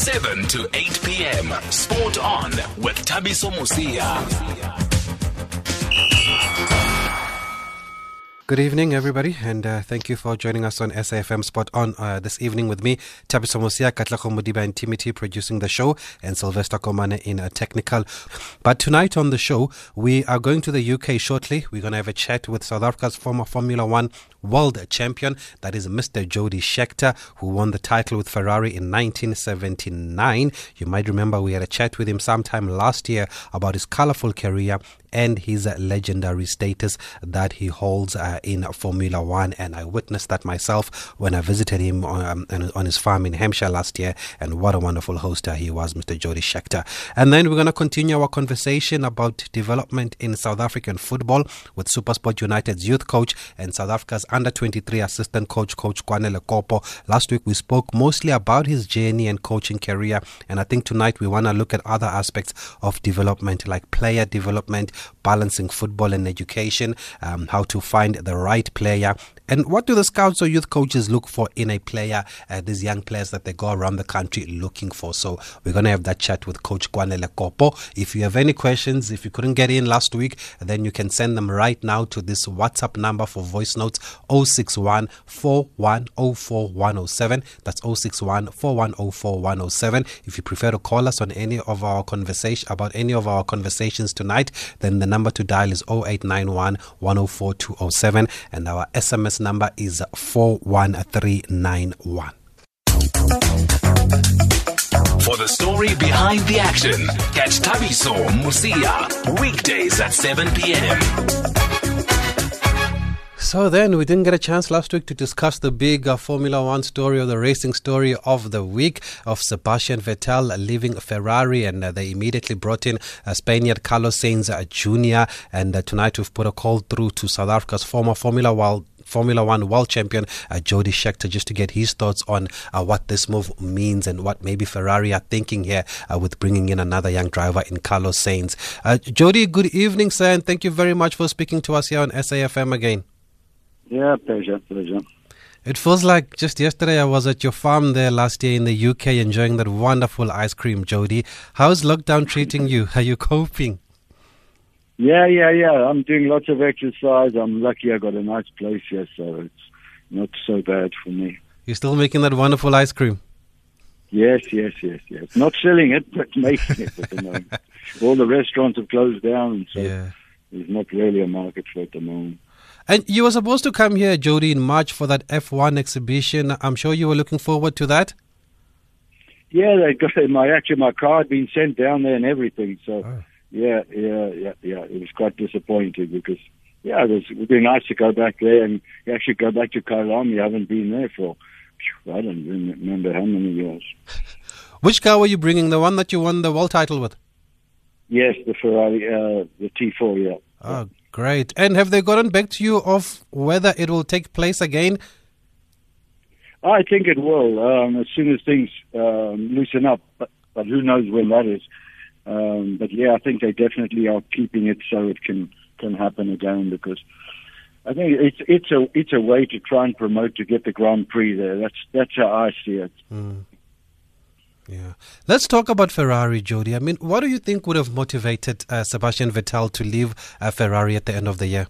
7 to 8 p.m. Sport on with Thabiso Mosia. Good evening, everybody, and uh, thank you for joining us on SAFM Sport On uh, this evening with me, Thabiso Mosia, Katlako Mudiba and Timothy producing the show, and Sylvester Komane in a technical. But tonight on the show, we are going to the UK shortly. We're going to have a chat with South Africa's former Formula One world champion, that is Mr. Jody Scheckter, who won the title with Ferrari in 1979. You might remember we had a chat with him sometime last year about his colorful career and his legendary status that he holds uh, in Formula One. And I witnessed that myself when I visited him um, on his farm in Hampshire last year. And what a wonderful hoster he was, Mr. Jody Scheckter. And then we're going to continue our conversation about development in South African football with Supersport United's youth coach and South Africa's under 23 assistant coach, Coach Kwanele Kopo. Last week we spoke mostly about his journey and coaching career. And I think tonight we want to look at other aspects of development like player development, balancing football and education, um, how to find the right player, and what do the scouts or youth coaches look for in a player, uh, these young players that they go around the country looking for? So we're going to have that chat with Coach Kwanele Kopo. If you have any questions, if you couldn't get in last week, then you can send them right now to this WhatsApp number for voice notes 061 4104 That's 061 4104 If you prefer to call us on any of our conversation about any of our conversations tonight, then the number to dial is 0891 104 207 and our SMS number is 41391. For the story behind the action, catch Thabiso Mosia weekdays at 7 p.m. So then, we didn't get a chance last week to discuss the big uh, Formula One story or the racing story of the week of Sebastian Vettel leaving Ferrari, and uh, they immediately brought in uh, Spaniard Carlos Sainz uh, Jr. And uh, tonight we've put a call through to South Africa's former Formula World Formula One world champion uh, Jody Scheckter just to get his thoughts on uh, what this move means and what maybe Ferrari are thinking here uh, with bringing in another young driver in Carlos Sainz. Uh, Jody, good evening, sir, and thank you very much for speaking to us here on SAFM again. Yeah, pleasure, pleasure. It feels like just yesterday I was at your farm there last year in the UK enjoying that wonderful ice cream, Jody. How's lockdown treating you? Are you coping? Yeah, yeah, yeah. I'm doing lots of exercise. I'm lucky I got a nice place here, so it's not so bad for me. You're still making that wonderful ice cream? Yes, yes, yes, yes. Not selling it, but making it at the moment. All the restaurants have closed down, so yeah. there's not really a market for it at the moment. And you were supposed to come here, Jody, in March for that F1 exhibition. I'm sure you were looking forward to that. Yeah, they got my actually my car had been sent down there and everything, so. Oh yeah, yeah, yeah, yeah. It was quite disappointing because, yeah, it, was, it would be nice to go back there and actually go back to Kyalami. You haven't been there for, I don't remember how many years. Which car were you bringing? The one that you won the world title with? Yes, the Ferrari, uh, the T4, yeah. Oh, great. And have they gotten back to you of whether it will take place again? I think it will, um, as soon as things um, loosen up. But, but who knows when that is. Um, but yeah, I think they definitely are keeping it so it can can happen again because I think it's it's a it's a way to try and promote to get the Grand Prix there. That's that's how I see it. Mm. Yeah. Let's talk about Ferrari, Jody. I mean, what do you think would have motivated uh, Sebastian Vettel to leave uh, Ferrari at the end of the year?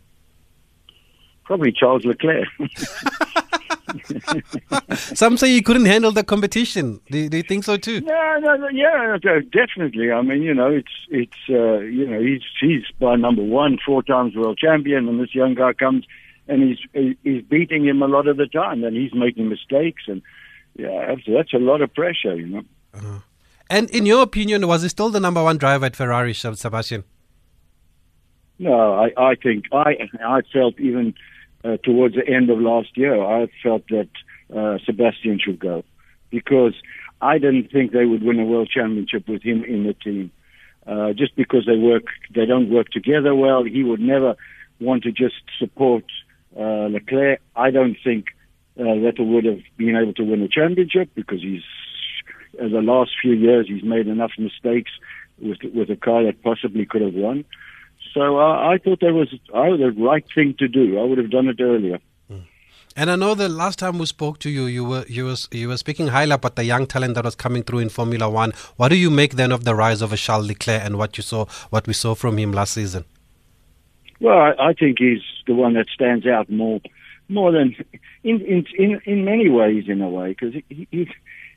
Probably Charles Leclerc. Some say he couldn't handle the competition. Do, do you think so too? No, no, no, yeah, definitely. I mean, you know, it's it's uh, you know he's he's by number one, four times world champion, and this young guy comes and he's he's beating him a lot of the time, and he's making mistakes, and yeah, that's, that's a lot of pressure, you know. Uh-huh. And in your opinion, was he still the number one driver at Ferrari, Sebastian? No, I, I think I I felt even uh, towards the end of last year, I felt that uh, Sebastian should go because I didn't think they would win a world championship with him in the team. Uh, just because they work, they don't work together well. He would never want to just support uh, Leclerc. I don't think uh, Vettel would have been able to win a championship because he's, in the last few years, he's made enough mistakes with with a car that possibly could have won. So uh, I thought that was uh, the right thing to do. I would have done it earlier. And I know the last time we spoke to you, you were you were you were speaking highly about the young talent that was coming through in Formula One. What do you make then of the rise of a Charles Leclerc and what you saw, what we saw from him last season? Well, I, I think he's the one that stands out more, more than in in in, in many ways, in a way, because he, he's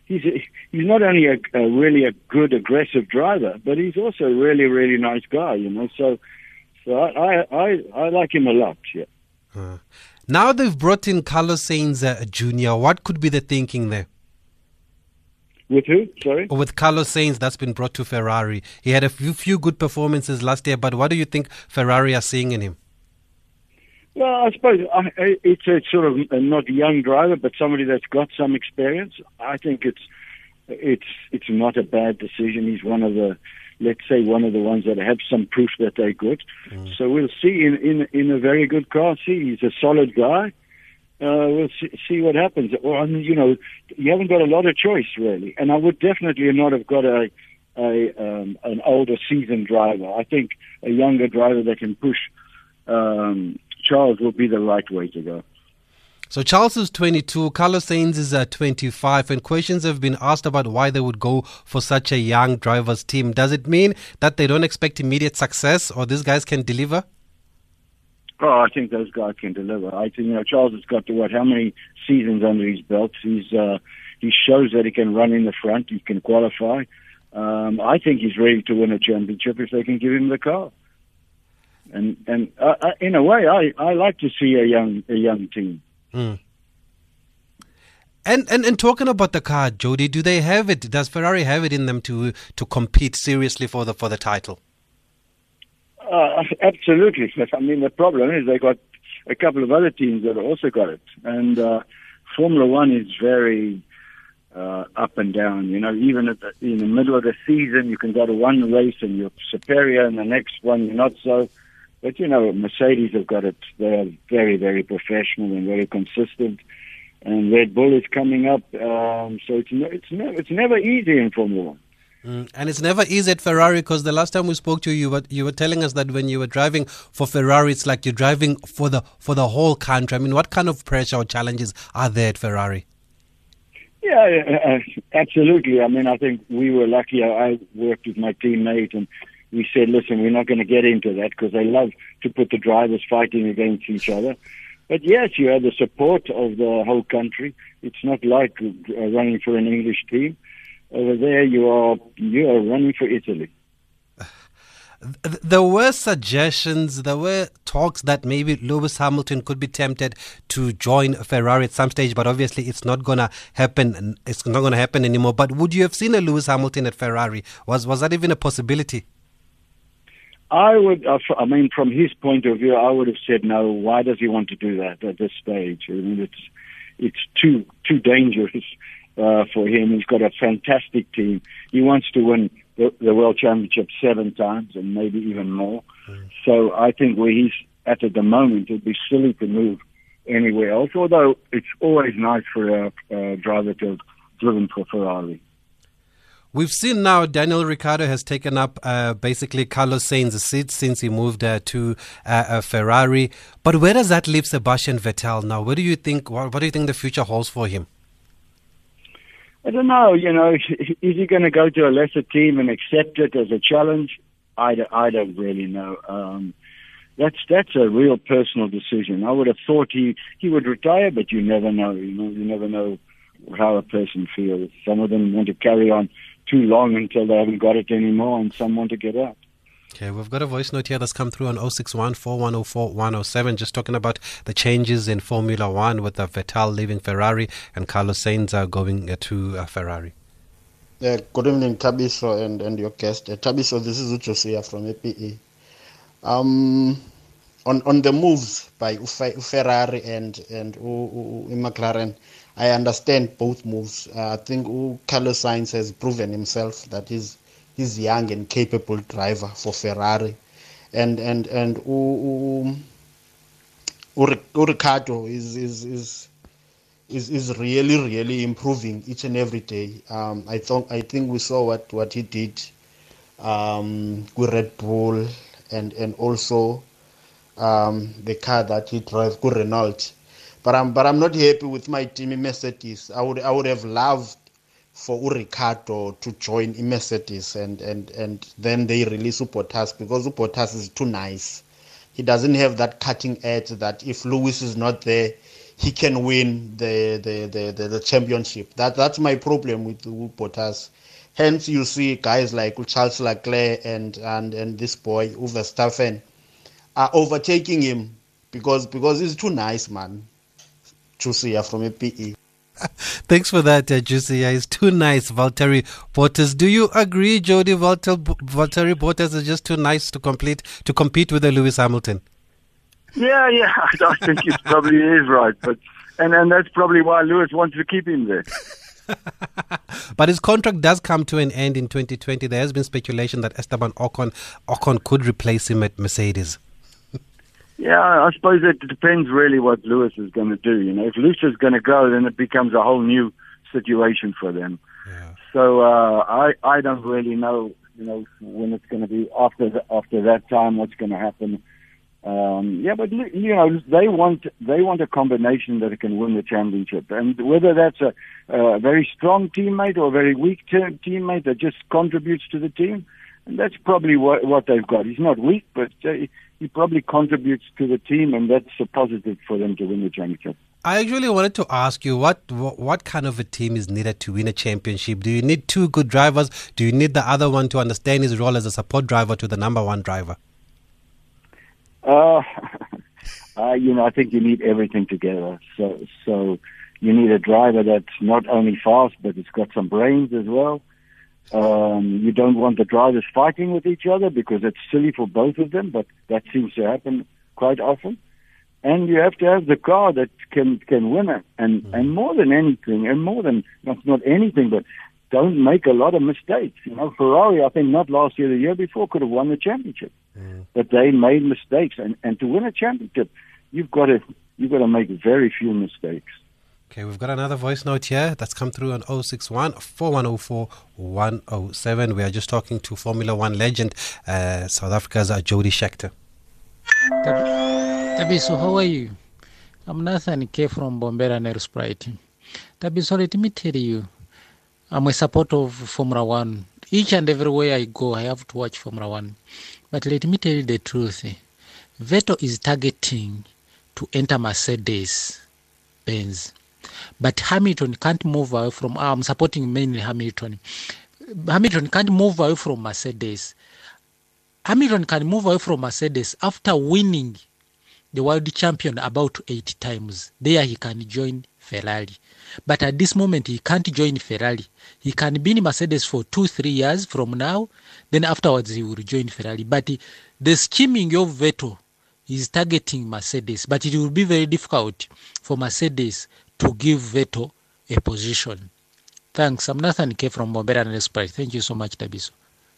he's a, he's not only a, a really a good aggressive driver, but he's also a really really nice guy, you know. So, so I I I, I like him a lot. Yeah. Uh, now they've brought in Carlos Sainz uh, Jr. What could be the thinking there? With who? Sorry. With Carlos Sainz, that's been brought to Ferrari. He had a few, few good performances last year, but what do you think Ferrari are seeing in him? Well, I suppose I, it's a sort of not a not young driver, but somebody that's got some experience. I think it's it's it's not a bad decision. He's one of the let's say one of the ones that have some proof that they're good. Mm. So we'll see in, in in a very good car. See, he's a solid guy. Uh, we'll see, see what happens. Well, you know, you haven't got a lot of choice really, and I would definitely not have got a a um, an older seasoned driver. I think a younger driver that can push um, Charles will be the right way to go. So Charles is 22, Carlos Sainz is at 25, and questions have been asked about why they would go for such a young drivers team. Does it mean that they don't expect immediate success, or these guys can deliver? Oh, I think those guys can deliver. I think you know Charles has got to what? How many seasons under his belt? He's uh, he shows that he can run in the front. He can qualify. Um, I think he's ready to win a championship if they can give him the car. And and uh, uh in a way, I I like to see a young a young team. Mm. And, and and talking about the car, Jody, do they have it? Does Ferrari have it in them to to compete seriously for the for the title? Uh, absolutely. I mean, the problem is they got a couple of other teams that also got it, and uh, Formula One is very uh, up and down. You know, even the, in the middle of the season, you can go to one race and you're superior, and the next one you're not so. But you know, Mercedes have got it. They are very, very professional and very consistent. And Red Bull is coming up, um, so it's no, it's never it's never easy in Formula One. Mm, and it's never easy at Ferrari because the last time we spoke to you, you were you were telling us that when you were driving for Ferrari, it's like you're driving for the for the whole country. I mean, what kind of pressure or challenges are there at Ferrari? Yeah, uh, absolutely. I mean, I think we were lucky. I worked with my teammate, and we said, listen, we're not going to get into that because they love to put the drivers fighting against each other. But yes, you have the support of the whole country. It's not like uh, running for an English team. Over there, you are you are running for Italy. There were suggestions, there were talks that maybe Lewis Hamilton could be tempted to join Ferrari at some stage, but obviously it's not to happen. It's not to happen anymore. But would you have seen a Lewis Hamilton at Ferrari? Was was that even a possibility? I would, uh, I mean, from his point of view, I would have said no. Why does he want to do that at this stage? I mean, it's it's too too dangerous uh, for him. He's got a fantastic team. He wants to win the, the world championship seven times and maybe even more. Mm. So I think where he's at at the moment, it'd be silly to move anywhere else. Although it's always nice for a, a driver to have driven for Ferrari. We've seen now Daniel Ricciardo has taken up uh, basically Carlos Sainz's seat since he moved uh, to uh, Ferrari. But where does that leave Sebastian Vettel now? What do you think? What, what, do you think the future holds for him? I don't know. You know, is he going to go to a lesser team and accept it as a challenge? I, I don't really know. Um, that's that's a real personal decision. I would have thought he he would retire, but you never know. You know, you never know how a person feels. Some of them want to carry on too long until they haven't got it anymore and some want to get out. Okay, we've got a voice note here that's come through on 061 107, just talking about the changes in Formula One with uh, Vettel leaving Ferrari and Carlos Sainz uh, going uh, to uh, Ferrari. Uh, good evening, Thabiso and, and your guest. Uh, Thabiso, this is Uchosia from APE. Um, on on the moves by Ferrari and and McLaren, I understand both moves. Uh, I think Carlos Sainz has proven himself that he's he's young and capable driver for Ferrari, and and and u, Ricciardo is is is is is really really improving each and every day. Um, I thought I think we saw what what he did um, with Red Bull and and also um, the car that he drives, good Renault. But I'm but I'm not happy with my team Mercedes. I would I would have loved for Ricciardo to join in Mercedes and and and then they release Bottas because Bottas is too nice. He doesn't have that cutting edge that if Lewis is not there, he can win the the the, the, the championship. That that's my problem with, Bottas. Hence, you see guys like Charles Leclerc and and and this boy Verstappen are overtaking him because because he's too nice, man. Jusia from a PE. Thanks for that, uh, Jusia. He's too nice, Valtteri Bottas. Do you agree, Jody? Valtteri, Valtteri Bottas is just too nice to complete to compete with the Lewis Hamilton. Yeah, yeah, I think he probably is right, but and and that's probably why Lewis wants to keep him there. but his contract does come to an end in 2020. There has been speculation that Esteban Ocon Ocon could replace him at Mercedes. Yeah, I suppose it depends really what Lewis is going to do. You know, if Lewis is going to go, then it becomes a whole new situation for them. Yeah. So uh, I I don't really know. You know, when it's going to be after the, after that time, what's going to happen. Um, yeah, but you know they want they want a combination that can win the championship, and whether that's a, a very strong teammate or a very weak te- teammate that just contributes to the team, and that's probably what what they've got. He's not weak, but uh, he probably contributes to the team, and that's a positive for them to win the championship. I actually wanted to ask you what what kind of a team is needed to win a championship? Do you need two good drivers? Do you need the other one to understand his role as a support driver to the number one driver? Uh, uh, you know, I think you need everything together. So, so you need a driver that's not only fast, but it's got some brains as well. Um, you don't want the drivers fighting with each other because it's silly for both of them, but that seems to happen quite often. And you have to have the car that can can win it. And mm. and more than anything, and more than not not anything, but don't make a lot of mistakes. You know, Ferrari, I think not last year, the year before, could have won the championship, mm. but they made mistakes. And and to win a championship, you've got to you've got to make very few mistakes. Okay, we've got another voice note here that's come through on 061 4104 107. We are just talking to Formula One legend, uh, South Africa's uh, Jody Scheckter. Thabiso, how are you? I'm Nathan K from Mbombela Nelspruit. Thabiso, let me tell you, I'm a supporter of Formula One. Each and everywhere I go, I have to watch Formula One. But let me tell you the truth. Vettel is targeting to enter Mercedes Benz. But Hamilton can't move away from. I'm supporting mainly Hamilton. Hamilton can't move away from Mercedes. Hamilton can move away from Mercedes after winning the world champion about eight times. There he can join Ferrari. But at this moment, he can't join Ferrari. He can be in Mercedes for two, three years from now. Then afterwards, he will join Ferrari. But the scheming of Vettel is targeting Mercedes. But it will be very difficult for Mercedes to give Vettel a position. Thanks. I'm Nathan K from Mbombela and Esprit. Thank you so much, Thabiso.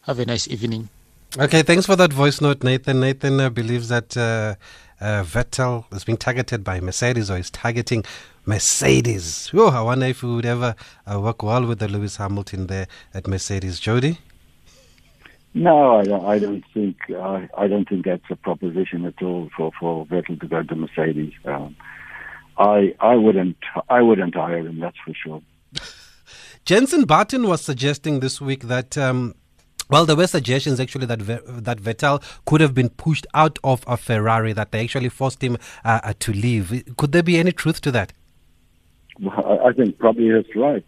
Have a nice evening. Okay, thanks for that voice note, Nathan. Nathan uh, believes that uh, uh, Vettel is being targeted by Mercedes or is targeting Mercedes. Oh, I wonder if we would ever uh, work well with the Lewis Hamilton there at Mercedes. Jody? No, I don't, I don't think uh, I don't think that's a proposition at all for, for Vettel to go to Mercedes. Um, I I wouldn't I wouldn't hire him. That's for sure. Jensen Button was suggesting this week that. Um, well, there were suggestions actually that that Vettel could have been pushed out of a Ferrari, that they actually forced him uh, uh, to leave. Could there be any truth to that? Well, I think probably that's right.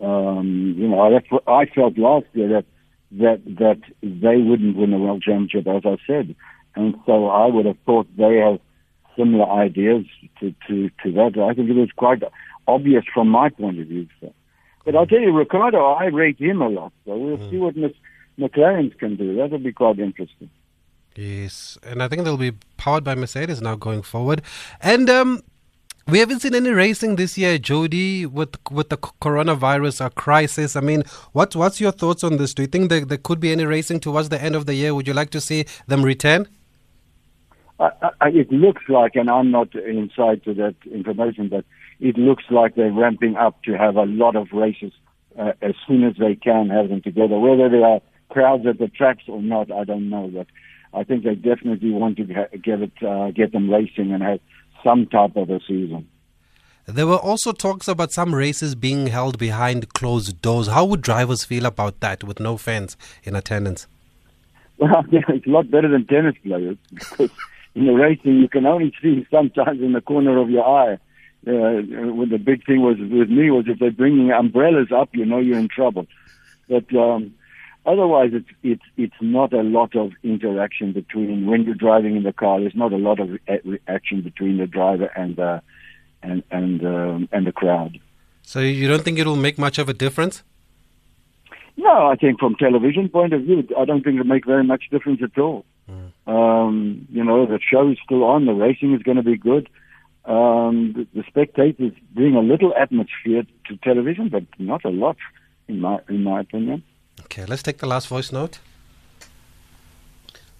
Um, you know, that's what I felt last year that that that they wouldn't win the world championship, as I said, and so I would have thought they have similar ideas to, to, to that. I think it was quite obvious from my point of view. So. But I'll tell you, Ricciardo, I rate him a lot. So we'll mm. see what Miss McLaren can do. That'll be quite interesting. Yes, and I think they'll be powered by Mercedes now going forward. And um, we haven't seen any racing this year, Jody, with with the coronavirus crisis. I mean, what's what's your thoughts on this? Do you think there, there could be any racing towards the end of the year? Would you like to see them return? I, it looks like, and I'm not inside to that information, but it looks like they're ramping up to have a lot of races uh, as soon as they can have them together. Whether there are crowds at the tracks or not, I don't know. But I think they definitely want to get it, uh, get them racing and have some type of a season. There were also talks about some races being held behind closed doors. How would drivers feel about that with no fans in attendance? Well, yeah, it's a lot better than tennis players because in the racing you can only see sometimes in the corner of your eye. Uh, what the big thing was with me was if they're bringing umbrellas up, you know you're in trouble. But um, otherwise, it's it's it's not a lot of interaction between when you're driving in the car. There's not a lot of re- action between the driver and the and and um, and the crowd. So you don't think it will make much of a difference? No, I think from television point of view, I don't think it'll make very much difference at all. Mm. Um, you know, the show is still on. The racing is going to be good. Um, the, the spectators bring a little atmosphere to television, but not a lot, in my in my opinion. Okay, let's take the last voice note.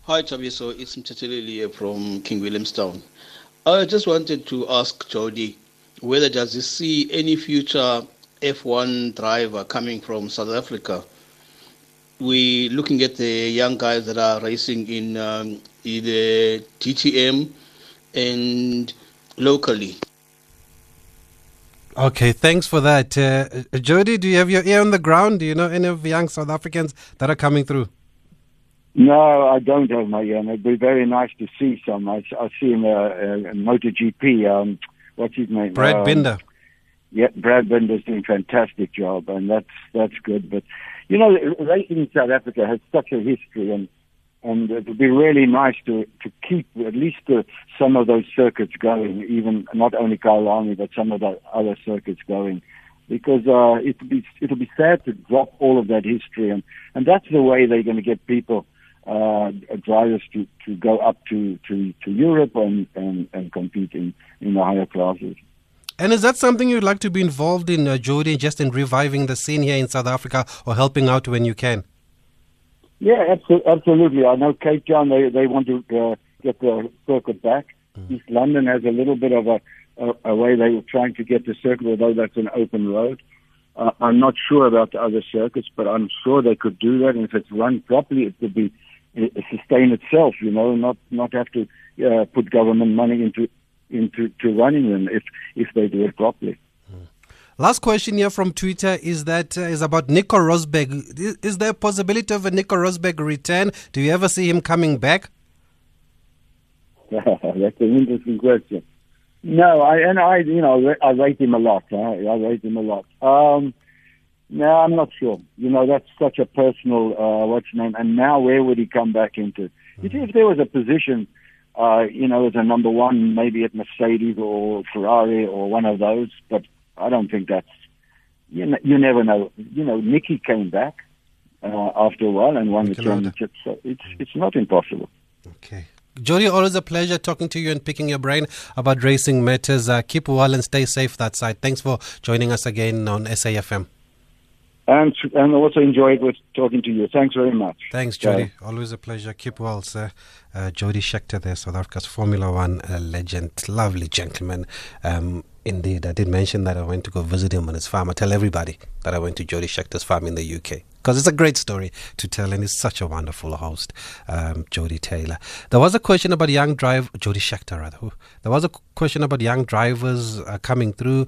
Hi, Thabiso. It's Mtateleli from King Williamstown. I just wanted to ask Jody whether does he see any future F1 driver coming from South Africa. We looking at the young guys that are racing in, um, in the DTM and locally. Okay, thanks for that. Uh, Jody, do you have your ear on the ground? Do you know any of the young South Africans that are coming through? No, I don't have my ear. It'd be very nice to see some. I, I see him uh, uh, MotoGP. Um, what's his name? Brad um, Binder. Yeah, Brad Binder's doing a fantastic job, and that's that's good. But you know, racing in South Africa has such a history, and and it would be really nice to to keep at least uh, some of those circuits going, even not only Kyalami, but some of the other circuits going, because uh, it'll be it'll be sad to drop all of that history, and and that's the way they're going to get people. Uh, drivers to, to go up to, to, to Europe and, and, and compete in, in the higher classes. And is that something you'd like to be involved in, uh, Jody, just in reviving the scene here in South Africa or helping out when you can? Yeah, absolutely. I know Cape Town, they, they want to uh, get the circuit back. Mm. East London has a little bit of a, a, a way they were trying to get the circuit, although that's an open road. Uh, I'm not sure about the other circuits, but I'm sure they could do that. And if it's run properly, it could be sustain itself, you know, not not have to uh, put government money into into to running them if if they do it properly. Last question here from Twitter is that uh, is about Nico Rosberg. Is, is, there a possibility of a Nico Rosberg return? Do you ever see him coming back? That's an interesting question. No, I and I, you know, I rate him a lot. Huh? I rate him a lot. Um, no, I'm not sure. You know, that's such a personal uh, what's name. And now, where would he come back into? If there was a position uh, you know, as a number one, maybe at Mercedes or Ferrari or one of those. But I don't think that's you. Know, you never know. You know, Niki came back uh, after a while and won the championship, so it's it's not impossible. Okay. Jody, always a pleasure talking to you and picking your brain about racing matters. Uh, keep well and stay safe that side. Thanks for joining us again on SAFM and and also enjoyed with talking to you. Thanks very much. Thanks, Jody. Bye. Always a pleasure. Keep well, sir. Uh, Jody Scheckter there, South Africa's Formula One uh, legend, lovely gentleman. Um, indeed, I did mention that I went to go visit him on his farm. I tell everybody that I went to Jody Scheckter's farm in the UK because it's a great story to tell, and he's such a wonderful host, um, Jody Taylor. There was a question about young drive, Jody Scheckter rather. There was a question about young drivers uh, coming through.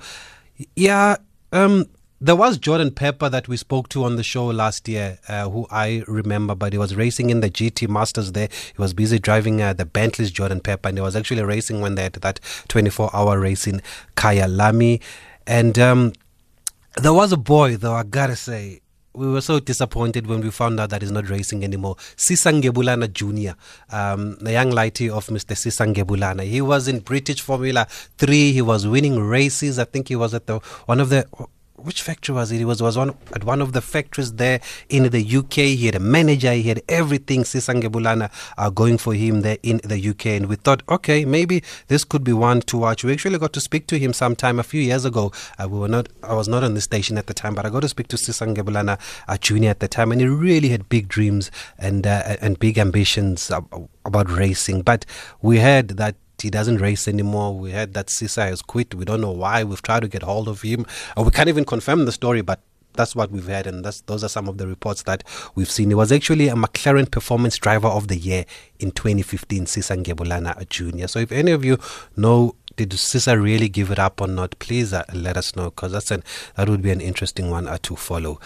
Yeah. Um, there was Jordan Pepper that we spoke to on the show last year, uh, who I remember, but he was racing in the GT Masters there. He was busy driving uh, the Bentley's Jordan Pepper, and he was actually racing when they had that 24 hour race in Kyalami. And um, there was a boy, though, I gotta say, we were so disappointed when we found out that he's not racing anymore. Sisa Ngebulana Jr., um, the young lighty of Mr. Sisa Ngebulana. He was in British Formula 3. He was winning races. I think he was at the one of the which factory was it? He was was one at one of the factories there in the UK. He had a manager. He had everything. Sisa Ngebulana are going for him there in the UK, and we thought, okay, maybe this could be one to watch. We actually got to speak to him sometime a few years ago. Uh, we were not. I was not on the station at the time, but I got to speak to Sisa Ngebulana uh, Junior at the time, and he really had big dreams and uh, and big ambitions about racing. But we heard that he doesn't race anymore. We heard that Sisa has quit. We don't know why. We've tried to get hold of him. We can't even confirm the story, but that's what we've heard, and those are some of the reports that we've seen. He was actually a McLaren Performance Driver of the Year in 2015, Sisa Ngebulana Jr. So if any of you know did Sisa really give it up or not? Please uh, let us know because that's an, that would be an interesting one uh, to follow.